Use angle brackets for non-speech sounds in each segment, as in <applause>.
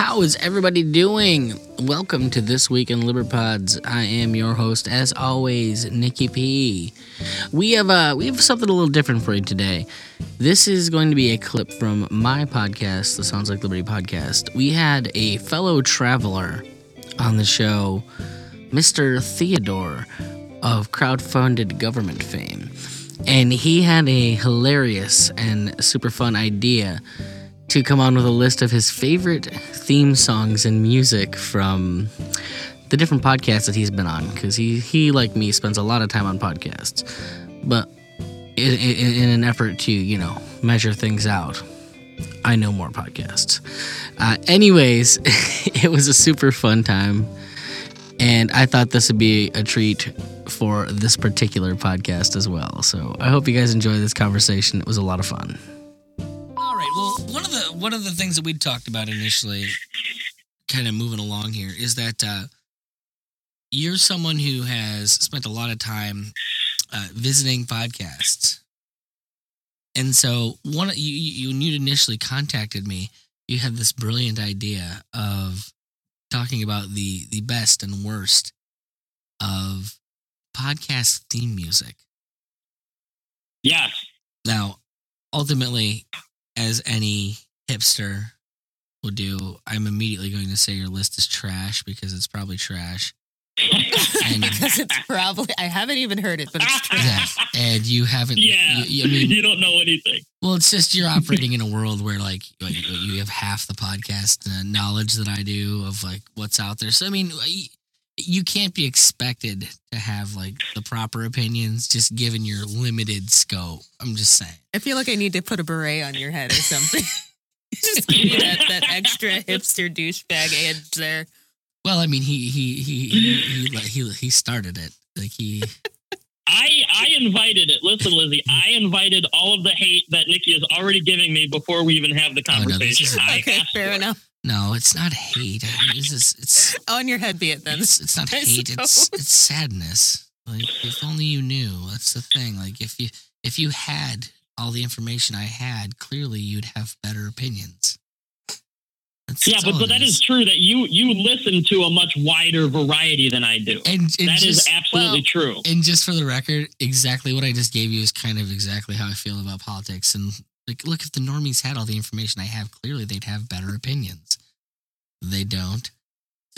How is everybody doing? Welcome to This Week in Liberpods. I am your host, as always, Nikki P. We have uh, we have something a little different for you today. This is going to be a clip from my podcast, the Sounds Like Liberty podcast. We had a fellow traveler on the show, Mr. Theodore of crowdfunded government fame. And he had a hilarious and super fun idea to come on with a list of his favorite theme songs and music from the different podcasts that he's been on because he he like me spends a lot of time on podcasts. But in, in, in an effort to you know measure things out i know more podcasts. Uh, anyways <laughs> it was a super fun time and i thought this would be a treat for this particular podcast as well. So i hope you guys enjoy this conversation. It was a lot of fun one of the one of the things that we talked about initially, kind of moving along here, is that uh, you're someone who has spent a lot of time uh, visiting podcasts, and so one you you when you initially contacted me, you had this brilliant idea of talking about the the best and worst of podcast theme music. Yes. Now, ultimately, as any hipster will do, I'm immediately going to say your list is trash because it's probably trash. <laughs> And because it's probably I haven't even heard it, but it's <laughs> true. yeah, and you haven't. Yeah. you- you- I mean, <laughs> you don't know anything. well, it's just you're operating in a world where like like, you have half the podcast uh, knowledge that I do of like what's out there. So I mean, y- you can't be expected to have like the proper opinions just given your limited scope. I'm just saying. I feel like I need to put a beret on your head or something. <laughs> Just give you that, that extra hipster douchebag edge there. Well, I mean, he he he he he, he, he started it. Like he. <laughs> I I invited it. Listen, Lizzie, I invited all of the hate that Nikki is already giving me before we even have the Oh, no, conversation. is- I Okay, fair it. enough. No, it's not hate. I mean, It's just, it's On your head be it then. it's, it's not <laughs> I hate. It's it's sadness. Like if only you knew. That's the thing. Like if you if you had all the information I had, clearly you'd have better opinions. That's, Yeah, that's but, but that is true that you you listen to a much wider variety than I do. And, and That is just, absolutely well, true. And just for the record, exactly what I just gave you is kind of exactly how I feel about politics. And like, look, if the normies had all the information I have, clearly they'd have better opinions. They don't.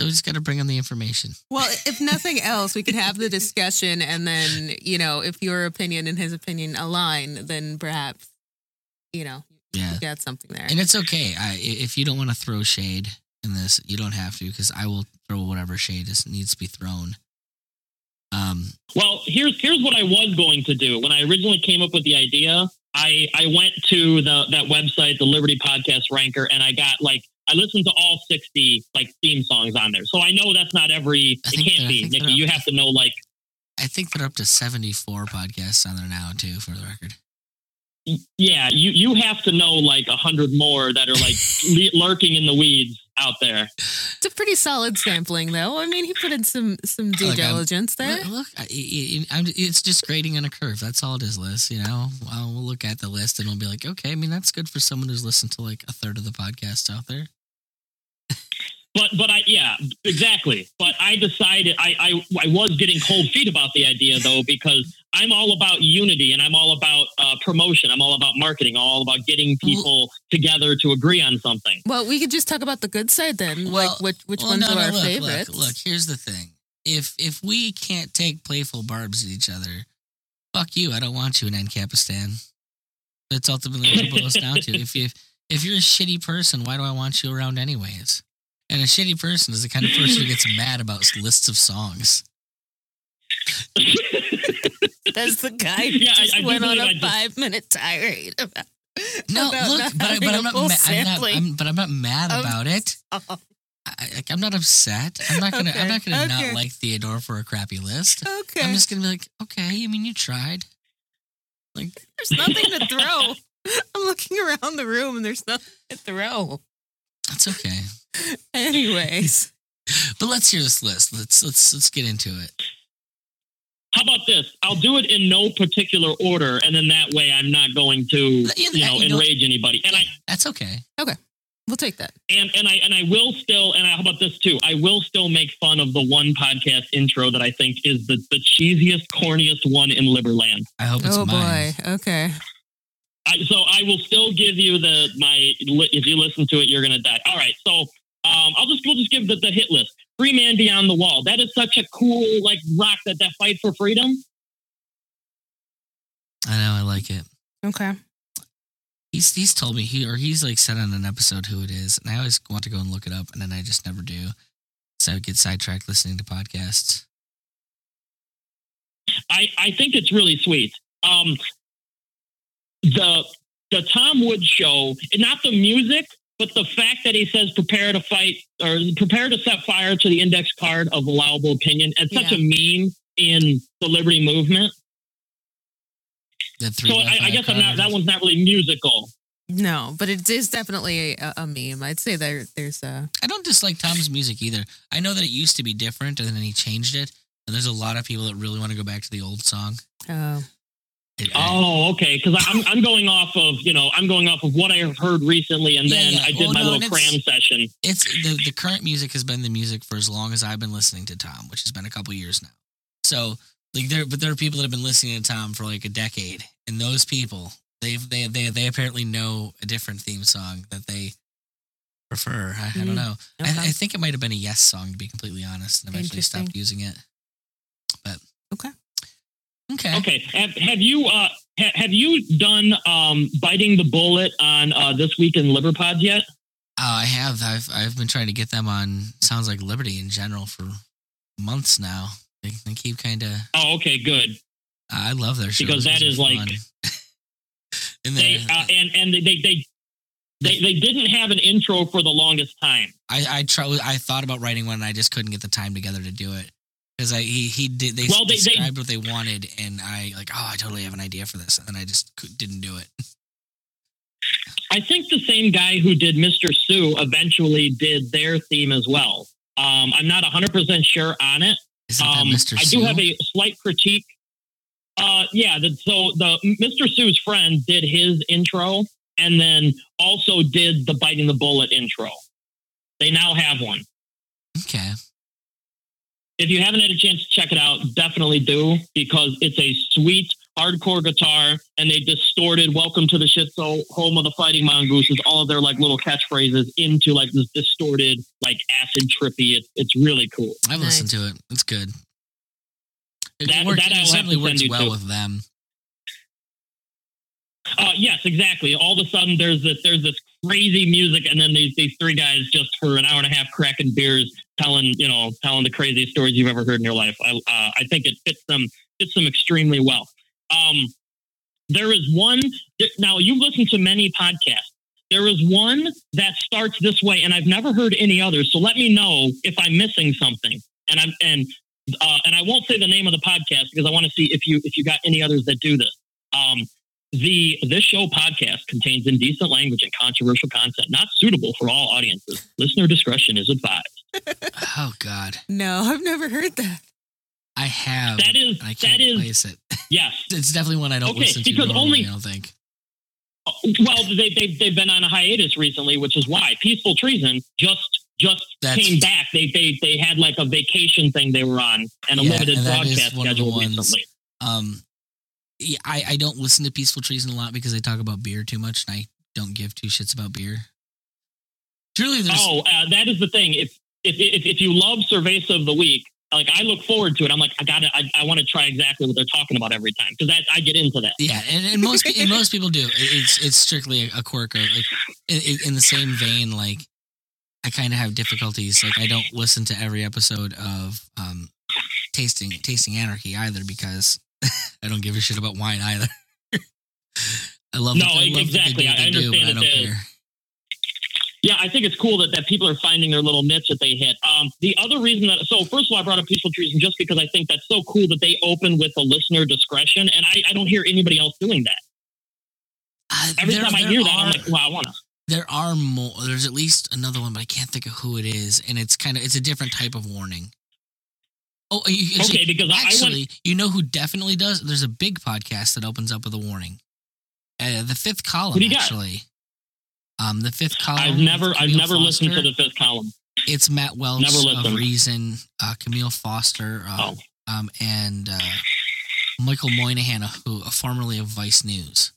So we just got to bring them the information. Well, if nothing else, we could have the discussion and then, you know, if your opinion and his opinion align, then perhaps, you know, Yeah. you got something there. And it's okay. I, if you don't want to throw shade in this, you don't have to because I will throw whatever shade is, needs to be thrown. Well, here's here's what I was going to do when I originally came up with the idea. I I went to the that website, the Liberty Podcast Ranker, and I got like I listened to all sixty like theme songs on there. So I know that's not every. I It can't be, Nikki. You have to know like I think they're up to 74 podcasts on there now, too, for the record. yeah, you you have to know like a hundred more that are like <laughs> lurking in the weeds out there. it's a pretty solid sampling, though. I mean, he put in some some due Look, I'm- diligence there. Look, look I, I, I'm, it's just grading on a curve. That's all it is, Liz. You know, well, we'll look at the list and we'll be like, okay, I mean, that's good for someone who's listened to like a third of the podcast out there. But but I yeah exactly. But I decided I I, I was getting cold feet about the idea though because I'm all about unity and I'm all about uh, promotion. I'm all about marketing. I'm all about getting people together to agree on something. Well, we could just talk about the good side then. Well- like, which which Well, ones no, are no, our look, favorites? Look, look, here's the thing. If if we can't take playful barbs at each other, fuck you. I don't want you in Ancapistan. That's ultimately what it boils down to. <laughs> If you if you're a shitty person, why do I want you around anyways? And a shitty person is the kind of person who gets mad about lists of songs. <laughs> That's the guy who Yeah, I- just I do went on believe a I just- five minute tirade about. No, about look, not but, I, having but a I'm not. full Ma- I'm not I'm, but I'm not mad of- about it. Oh, I, like, I'm not upset. I'm not gonna. I'm not gonna okay. not like Theodore for a crappy list. okay, I'm just gonna be like, okay. I mean, you tried. Like, there's nothing to throw. <laughs> I'm looking around the room and there's nothing to throw. that's okay. <laughs> Anyways, <laughs> But let's hear this list. Let's let's let's get into it. How about this? I'll do it in no particular order, and then that way I'm not going to you know you know- enrage anybody. And I That's okay. Okay. We'll take that. And and I and I will still and I, how about this too? I will still make fun of the one podcast intro that I think is the the cheesiest, corniest one in Liberland. I hope it's oh mine. boy. Okay. I, so I will still give you the my. If you listen to it, you're gonna die. All right. So um, I'll just we'll just give the, the hit list. Free Man Beyond the Wall. That is such a cool like rock that that fight for freedom. I know. I like it. Okay. He's he's told me he or he's like said on an episode who it is, and I always want to go and look it up, and then I just never do. So I get sidetracked listening to podcasts. I I think it's really sweet. Um, the the Tom Wood show, and not the music, but the fact that he says prepare to fight or prepare to set fire to the index card of allowable opinion. It's such Yeah. a meme in the liberty movement. The three So I, I five guess I'm not. That one's not really musical. No, but it is definitely a, a meme. I'd say there there's a I don't dislike Tom's music either. I know that it used to be different, and then he changed it. And there's a lot of people that really want to go back to the old song. oh It- I- Oh, okay. Because I'm I'm going off of you know I'm going off of what I have heard recently, and Yeah, then yeah. I did Well, my no, little cram session. it's the the current music has been the music for as long as I've been listening to Tom, which has been a couple years now. So like there, but there are people that have been listening to Tom for like a decade, and those people they've they they they apparently know a different theme song that they prefer. I, I don't Mm, know. I, okay. I think it might have been a Yes song to be completely honest, and eventually stopped using it. But Okay. Okay, Okay. Have, have you uh ha, have you done um biting the bullet on uh this week in Liberpods yet? Uh, I have. I've I've been trying to get them on. Sounds like Liberty in general for months now. They, they keep kind of. Oh, okay, good. I love their shows. Because that is like- <laughs> and They then uh, and and they they they they didn't have an intro for the longest time. I I try. I thought about writing one, and I just couldn't get the time together to do it because I he he did. They Well, they- they- described what they wanted, and I like. Oh, I totally have an idea for this, and I just didn't do it. I think the same guy who did Mr. Sue eventually did their theme as well. Um, I'm not 100% sure on it. Um, Mr. I Sue? do have a slight critique. Uh, yeah, the, so the Mr. Sue's friend did his intro and then also did the biting the bullet intro. They now have one. okay. If you haven't had a chance to check it out, definitely do because it's a sweet hardcore guitar and they distorted "Welcome to the Shit So Home of the Fighting Mongooses" all of their like little catchphrases into like this distorted, like acid trippy. It's it's really cool. I've Nice. listened to it. It's good. It, That- works, that it certainly works well to. with them. Uh, yes, exactly. All of a sudden, there's this there's this crazy music, and then these these three guys just for an hour and a half cracking beers, telling you know telling the craziest stories you've ever heard in your life. I uh, I think it fits them fits them extremely well. Um, there is one now. You've listened to many podcasts. There is one that starts this way, and I've never heard any others. So let me know if I'm missing something. And I'm and uh, and I won't say the name of the podcast because I want to see if you if you got any others that do this. Um, the this show podcast contains indecent language and controversial content not suitable for all audiences. Listener discretion is advised. <laughs> Oh God, no, I've never heard that. I have. That is I can't that is place it. <laughs> yes. It's definitely one I don't Okay, listen to because normally. only- I don't think. Uh, Well, they they've, they've been on a hiatus recently, which is why Peaceful Treason just just That's- came back. They they they had like a vacation thing they were on and a Yeah, limited and broadcast one of the schedule ones- recently. Um, yeah, I I don't listen to Peaceful Treason a lot because they talk about beer too much, and I don't give two shits about beer. Truly, there's Oh, uh, that is the thing. If if if, if you love Cerveza of the Week, like I look forward to it. I'm like, I got to I, I want to try exactly what they're talking about every time because that I get into that. yeah, and, and most and <laughs> most people do. It's it's strictly a, quirk. Or like in, in the same vein, like I kind of have difficulties. Like I don't listen to every episode of um tasting tasting anarchy either because <laughs> I don't give a shit about wine either. <laughs> I love No, I love exactly. I they do, understand I don't care. Yeah, I think it's cool that, that people are finding their little niche that they hit. Um, the other reason that, so first of all, I brought up Peaceful Treason just because I think that's so cool that they open with a listener discretion, and I, I don't hear anybody else doing that. Uh, Every there- time I hear that, I'm like, wow, I want to. there are more there's at least another one but i can't think of who it is and it's kind of it's a different type of warning oh you, actually, Okay, because actually went. you know who definitely does there's a big podcast that opens up with a warning uh, the fifth column you got? actually Um, the fifth column. I've never I've never listened to the fifth column. It's Matt Welch of. Reason, uh, Camille Foster, uh, Oh. um, and uh, Michael Moynihan, who formerly of Vice News.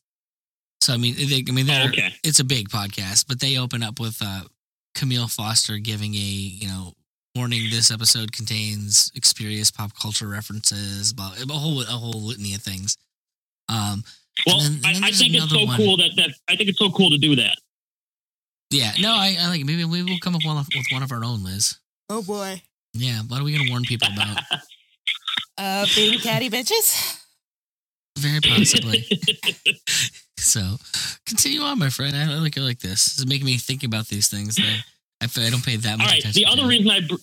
So I mean, they, I mean, Oh, okay. it's a big podcast, but they open up with uh, Camille Foster giving a you know warning. This episode contains experience pop culture references, about a whole a whole litany of things. Um, Well, then- and then I, I think it's so one. cool that, that I think it's so cool to do that. yeah, no, I, I like it. Maybe we will come up with with one of our own, Liz. Oh boy. Yeah, what are we gonna warn people about? <laughs> Uh, being catty bitches. Very possibly. <laughs> <laughs> so, continue on, my friend. I like I like this. This is making me think about these things. That I, I don't pay that much right. attention. The other reason I br-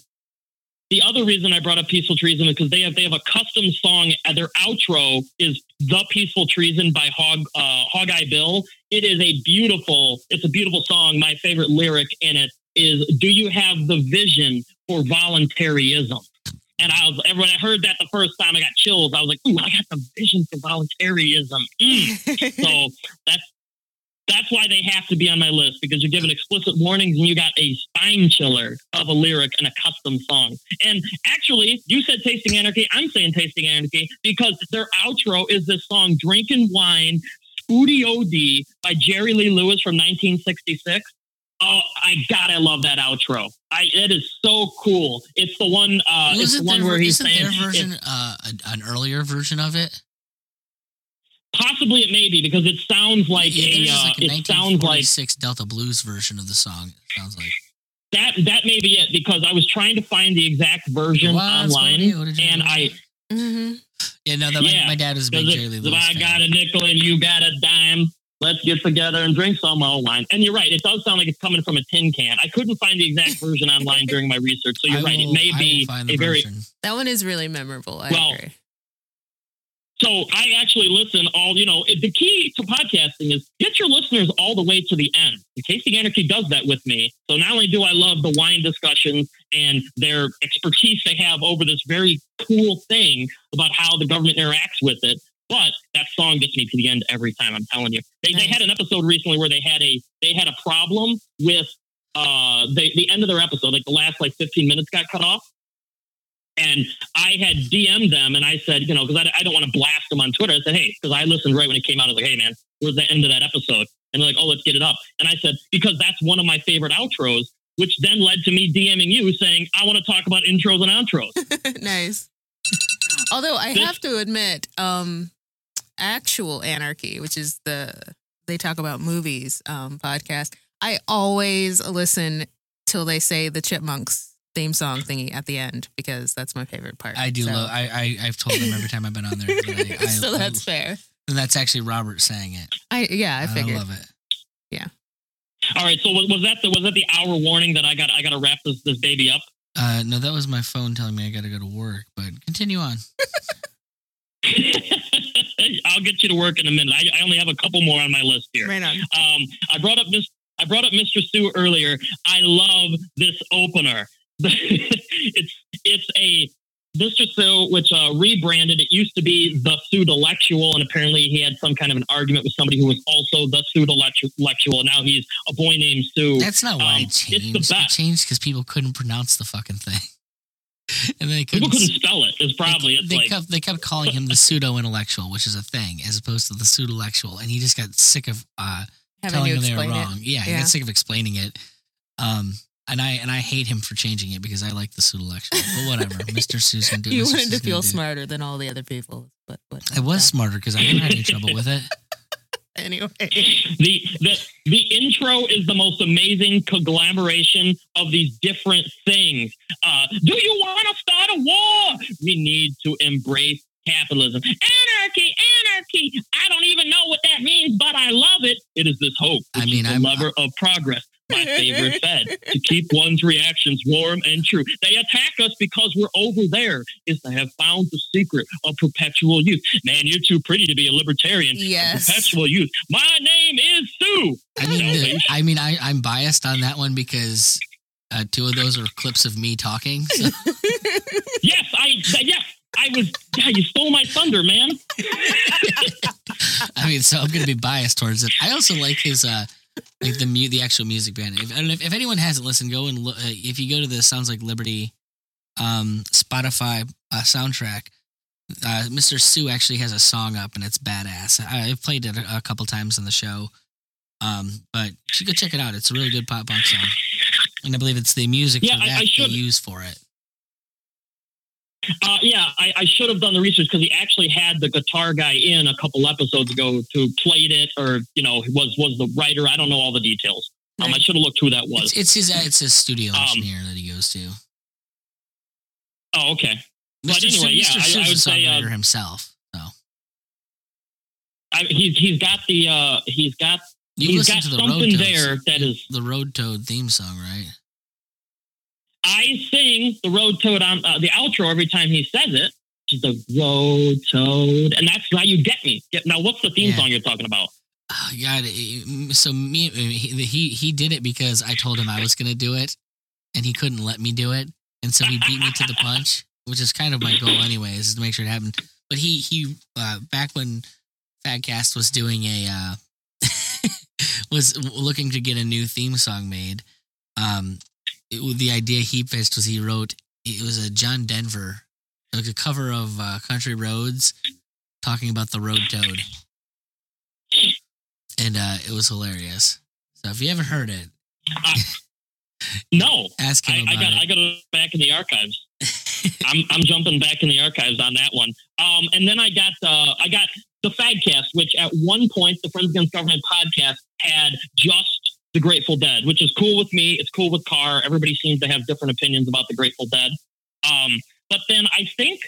the other reason I brought up Peaceful Treason is because they have they have a custom song. uh, Their outro is "The Peaceful Treason" by Hog uh, Hog Eye Bill. It is a beautiful. It's a beautiful song. My favorite lyric in it is "Do you have the vision for voluntarism?" And I was when I heard that the first time, I got chills. I was like, "Ooh, I got the vision for voluntarism." Mm. <laughs> So that's that's why they have to be on my list because you're given explicit warnings and you got a spine chiller of a lyric and a custom song. And actually, you said Tasting Anarchy. I'm saying Tasting Anarchy because their outro is this song "Drinking Wine." Spo-Dee-O-Dee by Jerry Lee Lewis from 1966. Oh, I gotta love that outro. I it is so cool. It's the one. Uh, it's the one there- where he's saying their version uh, an earlier version of it? Possibly it may be because it sounds like yeah, a. Uh, like a it sounds like 1946 Delta Blues version of the song. It sounds like. that. That may be it because I was trying to find the exact version What's online, funny? What did you and do? I hmm Yeah, no, that, Yeah, my, my dad was a big because Jerry Lee if I fan. got a nickel and you got a dime, let's get together and drink some old wine. And you're right; it does sound like it's coming from a tin can. I couldn't find the exact version <laughs> online during my research, so you're I right; will- it may I be find the a very. That one is really memorable. I Well, agree. So I actually listen all, you know, the key to podcasting is get your listeners all the way to the end. And Tasting Anarchy does that with me. So not only do I love the wine discussions and their expertise they have over this very cool thing about how the government interacts with it, but that song gets me to the end every time. I'm telling you. They, they had an episode recently where they had a they had a problem with uh the, the end of their episode, like the last like 15 minutes got cut off. And I had DM'd them and I said, you know, because I, I don't want to blast them on Twitter. I said, hey, because I listened right when it came out. I was like, hey, man, where's the end of that episode? And they're like, oh, let's get it up. And I said, because that's one of my favorite outros, which then led to me DMing you saying, I want to talk about intros and outros. <laughs> nice. Although I have to admit, um, actual anarchy, which is the they talk about movies um, podcast. I always listen till they say the Chipmunks theme song thingy at the end because that's my favorite part. I do So, love. I, I I've told them every time I've been on there. that <laughs> I, I, so that's I, fair. and that's actually Robert saying it. I yeah, I And figured. love it. Yeah. All right. So was, was that the was that the hour warning that I got I got to wrap this this baby up? Uh, no, that was my phone telling me I got to go to work. But continue on. <laughs> I'll get you to work in a minute. I, I only have a couple more on my list here. Right on. Um, I brought up Miss. I brought up Mr. Sue earlier. I love this opener. It's it's a Mr. Sue, which uh, rebranded. It used to be the Pseudolectual, and apparently he had some kind of an argument with somebody who was also the Pseudolectual. Now he's a boy named Sue. That's not why Um, it it's the changed. It changed because people couldn't pronounce the fucking thing, <laughs> and they couldn't. couldn't spell it. It's probably they, it's they like kept they kept calling him the pseudo intellectual, which is a thing, as opposed to the pseudolectual, and he just got sick of uh, telling them they were wrong. it. Yeah, he Yeah. got sick of explaining it. Um, and I and I hate him for changing it because I like the Pseudolectual. But whatever, <laughs> Mister Susan. Do You Mr. wanted to gonna feel do. smarter than all the other people, but but I was smarter because I never had any trouble with it. <laughs> anyway. the the the intro is the most amazing conglomeration of these different things. Uh, do you want to start a war? We need to embrace capitalism. Anarchy, anarchy. I don't even know what that means, but I love it. It is this hope. I which mean, is the I'm- lever of progress. My favorite fed to keep one's reactions warm and true. They attack us because we're over there. Is to have found the secret of perpetual youth. Man, you're too pretty to be a libertarian. Yes. Perpetual youth. My name is Sue. I mean, the, I mean, I, I'm biased on that one because uh, two of those are clips of me talking. So <laughs> Yes, I. Yes, I was. Yeah, you stole my thunder, man. <laughs> I mean, so I'm going to be biased towards it. I also like his uh like the mu- the actual music band. If, I don't know if, if anyone hasn't listened, go and look. Uh, if you go to the Sounds Like Liberty um, Spotify uh, soundtrack, uh, Mr. Sue actually has a song up and it's badass. I, I've played it a, a couple times on the show, um, but you should go check it out. It's a really good pop punk song, and I believe it's the music Yeah, for that I they should- use for it. Uh, yeah, I, I should have done the research because he actually had the guitar guy in a couple episodes ago who played it, or you know, was was the writer. I don't know all the details. Um, I should have looked who that was. It's, it's his uh, it's his studio Um, engineer that he goes to. oh, okay. But Mr. Sue- anyway, yeah, Mr. I- I would say, uh, himself. So I, he's he's got the uh, he's got you he's got the something there that is. the Road Toad theme song, right? I sing the road toad on uh, the outro every time he says it. Which is the road toad, and that's how you get me. Now, what's the theme Yeah. song you're talking about? Oh, God, so me he, he he did it because I told him I was gonna do it, and he couldn't let me do it, and so he beat me to the <laughs> punch, which is kind of my goal anyways, is to make sure it happened. But he he uh, back when Fadcast was doing a uh, <laughs> was looking to get a new theme song made. Um, it, the idea he pitched was he wrote it was a John Denver, like a cover of uh, Country Roads, talking about the road toad and uh, it was hilarious. So if you haven't heard it, <laughs> No, ask him I, I got I got to back in the archives. <laughs> I'm I'm jumping back in the archives on that one. Um, and then I got uh, I got the Fadcast, which at one point the Friends Against Government podcast had just the Grateful Dead, which is cool with me. It's cool with Carr. Everybody seems to have different opinions about the Grateful Dead. Um, but then I think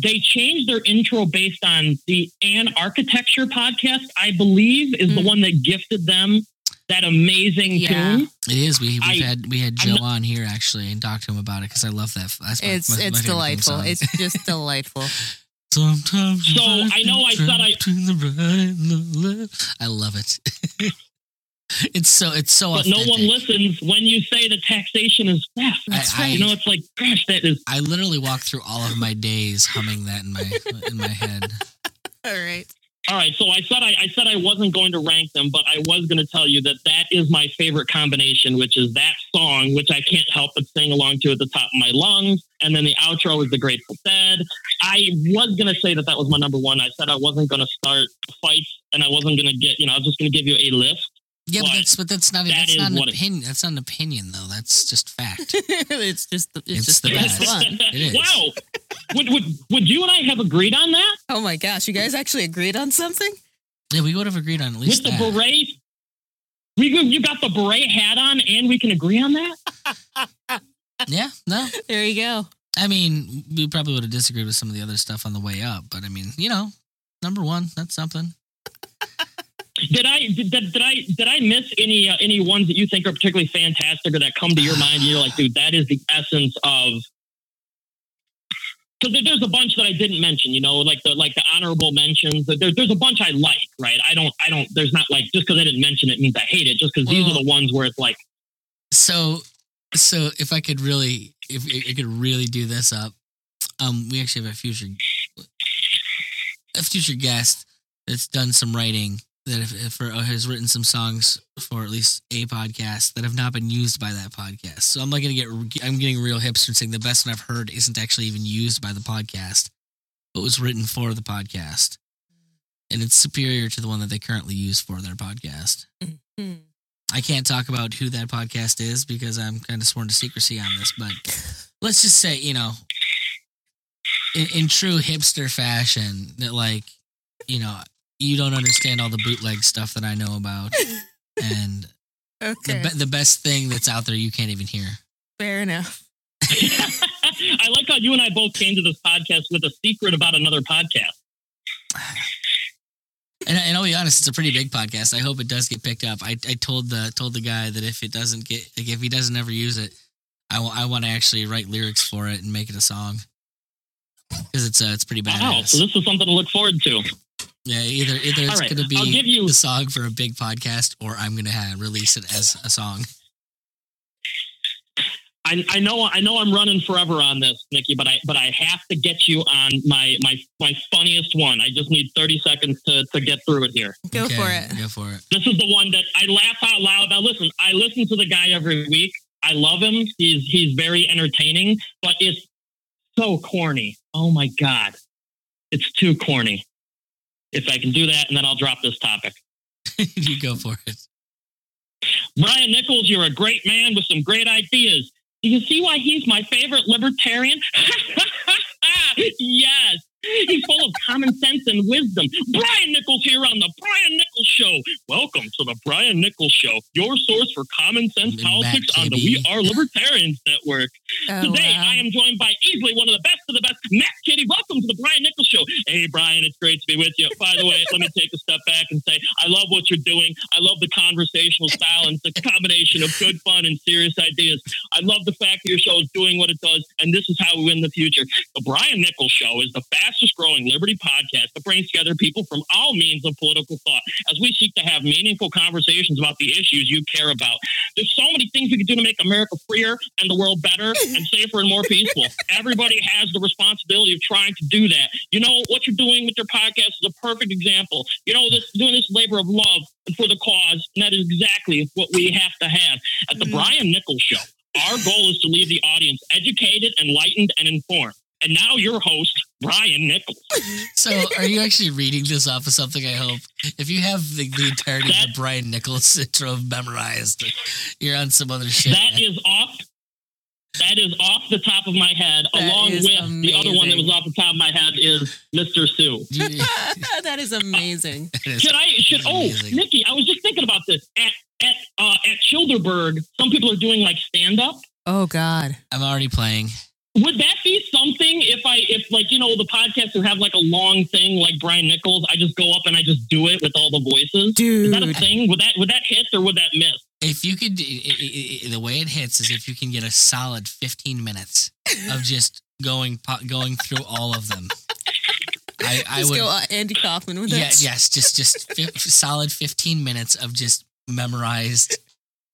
they changed their intro based on the An Architecture podcast. I believe is the Hmm. one that gifted them that amazing Yeah. tune. It is. We we've had we had Joe not- on here actually and talked to him about it because I love that. That's my, It's my- my it's favorite theme delightful. It's just <laughs> delightful. Sometimes So, you I know I said I- the right and the left. I love it. <laughs> it's so it's so but authentic. no one listens when you say that taxation is theft. That's I- I- you know, it's like, gosh, that is. I literally walk through all of my days humming that in my in my head. <laughs> All right. All right, so I said I, I said I wasn't going to rank them, but I was going to tell you that that is my favorite combination, which is that song, which I can't help but sing along to at the top of my lungs, and then the outro is the Grateful Dead. I was going to say that that was my number one. I said I wasn't going to start fights, and I wasn't going to get, you know, I was just going to give you a list. Yeah, but But that's but that's not that that's not an what it- opinion. That's not an opinion though. That's just fact. <laughs> it's just the, it's, It's just the the best best. one. <laughs> It is. Wow, would, would would you and I have agreed on that Oh my gosh, you guys actually agreed on something? yeah, we would have agreed on at least with the that. beret? We you got the beret hat on, and we can agree on that. <laughs> Yeah, no, There you go. I mean, we probably would have disagreed with some of the other stuff on the way up, but I mean, you know, number one, that's something. Did I did, did, did I did I miss any uh, any ones that you think are particularly fantastic or that come to your <sighs> mind? And you're like, dude, that is the essence of. Because there's a bunch that I didn't mention, you know, like the like the honorable mentions. There, there's a bunch I like, right? I don't, I don't. There's not like just because I didn't mention it means I hate it. Just because these are the ones where it's like, So, so if I could really, if I could really do this up, um, we actually have a future, a future guest that's done some writing that if, if has written some songs for at least a podcast that have not been used by that podcast. So I'm not gonna get, I'm getting real hipster and saying the best one I've heard isn't actually even used by the podcast, but was written for the podcast, and it's superior to the one that they currently use for their podcast. Hmm. I can't talk about who that podcast is because I'm kind of sworn to secrecy on this, but let's just say, you know, in, in true hipster fashion, that like, you know, you don't understand all the bootleg stuff that I know about, <laughs> and the be- the best thing that's out there you can't even hear. Fair enough. <laughs> I like how you and I both came to this podcast with a secret about another podcast. And, and I'll be honest, it's a pretty big podcast. I hope it does get picked up. I, I told the told the guy that if it doesn't get like if he doesn't ever use it, I want to actually write lyrics for it and make it a song because it's uh, it's pretty badass. Wow, so this is something to look forward to. Yeah, either either it's right, going to I'll be give you- the song for a big podcast, or I'm going to release it as a song. I, I know I know I'm running forever on this, Nikki, but I but I have to get you on my my my funniest one. I just need 30 seconds to, to get through it here. Go Okay, for it. Go for it. This is the one that I laugh out loud. Now listen, I listen to the guy every week. I love him. He's he's very entertaining, but it's so corny. Oh my god. It's too corny. If I can do that and then I'll drop this topic. <laughs> you go for it. Brian Nichols, you're a great man with some great ideas. Do you see why he's my favorite libertarian? <laughs> yes. He's full of common sense and wisdom. Brian Nichols here on the Brian Nichols Show. Welcome to the Brian Nichols Show, your source for common sense Matt politics on the We Are Libertarians Network. Oh, Today, wow. I am joined by easily one of the best of the best, Matt Kibbe. Welcome to the Brian Nichols Show. Hey, Brian, it's great to be with you. By the way, let me take a step back and say I love what you're doing. I love the conversational style and the combination of good fun and serious ideas. I love the fact that your show is doing what it does, and this is how we win the future. The Brian Nichols Show is the fastest growing Liberty podcast that brings together people from all means of political thought as we seek to have meaningful conversations about the issues you care about. There's so many things we can do to make America freer and the world better and safer and more peaceful. <laughs> Everybody has the responsibility of trying to do that. You know what you're doing with your podcast is a perfect example. You know, this doing this labor of love for the cause, and that is exactly what we have to have at the Mhm. Brian Nichols Show. Our goal is to leave the audience educated, enlightened, and informed. And now your host, Brian Nichols. So, are you actually reading this off of something? I hope. If you have the, the entirety of the Brian Nichols intro memorized, you're on some other shit. That man. is off. That is off the top of my head, That along is with the other one that was off the top of my head is Mr. Sue. <laughs> <laughs> That is amazing. <laughs> it is- Should I? Should oh, Amazing. Nikki? I was just thinking about this at at uh, at Childerberg. Some people are doing like stand up. Oh God. I'm already playing. Would that be something if I if like you know the podcast who have like a long thing like Brian Nichols? I just go up and I just do it with all the voices. Dude, Is that a thing? Would that would that hit or would that miss? If you could, i i i the way it hits is if you can get a solid 15 minutes of just going going through all of them. I, I Just would. go uh, Andy Kaufman with Yeah, it. yes, just just fi- solid 15 minutes of just memorized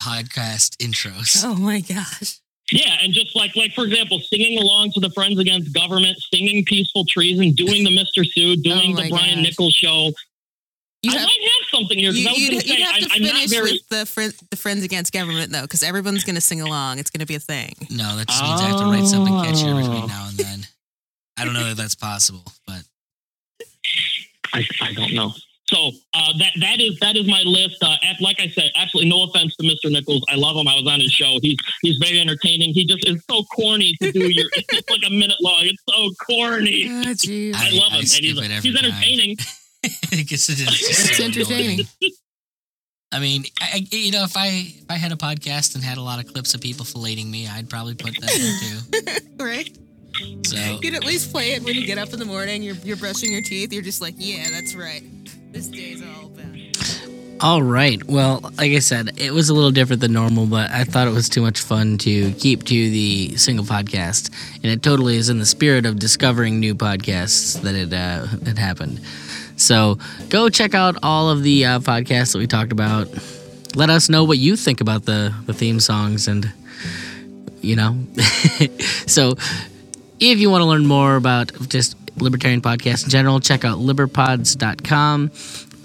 podcast intros. Oh my gosh. Yeah, and just like like for example, singing along to the Friends Against Government, singing Peaceful Treason, doing the Mr. Sue, <laughs> doing Oh the Brian gosh. Nichols show. You I have, might have something here you, I was you'd, going to you'd say have I'm, to I'm not finish very. with the friend, the Friends Against Government though, because everyone's going to sing along. It's going to be a thing. No, that just means I have to write something catchy Oh. between now and then. I don't know if that's possible, but I, I don't know. So uh, that that is that is my list. Uh, at- like I said, absolutely no offense to Mr. Nichols. I love him. I was on his show. He's he's very entertaining. He just is so corny to do your. It's just like a minute long. It's so corny. Oh. I, I- love I him, and he's, it every he's time. entertaining. <laughs> because it is It's entertaining. I mean, I, I- you know, if I if I had a podcast and had a lot of clips of people filleting me, I'd probably put that there too. <laughs> right? So You'd at least play it when you get up in the morning. You're you're brushing your teeth. You're just like, yeah, that's right. This day's all about. All right. Well, like I said, it was a little different than normal, but I thought it was too much fun to keep to the single podcast, and it totally is in the spirit of discovering new podcasts that it uh, it happened. So go check out all of the uh, podcasts that we talked about. Let us know what you think about the the theme songs, and you know, <laughs> so if you want to learn more about just libertarian podcasts in general, check out liberpods.com.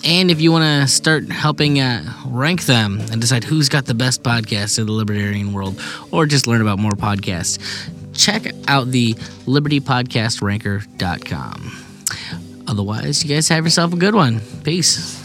And if you want to start helping uh, rank them and decide who's got the best podcast in the libertarian world, or just learn about more podcasts, check out the libertypodcastranker.com. Otherwise, you guys have yourself a good one. Peace.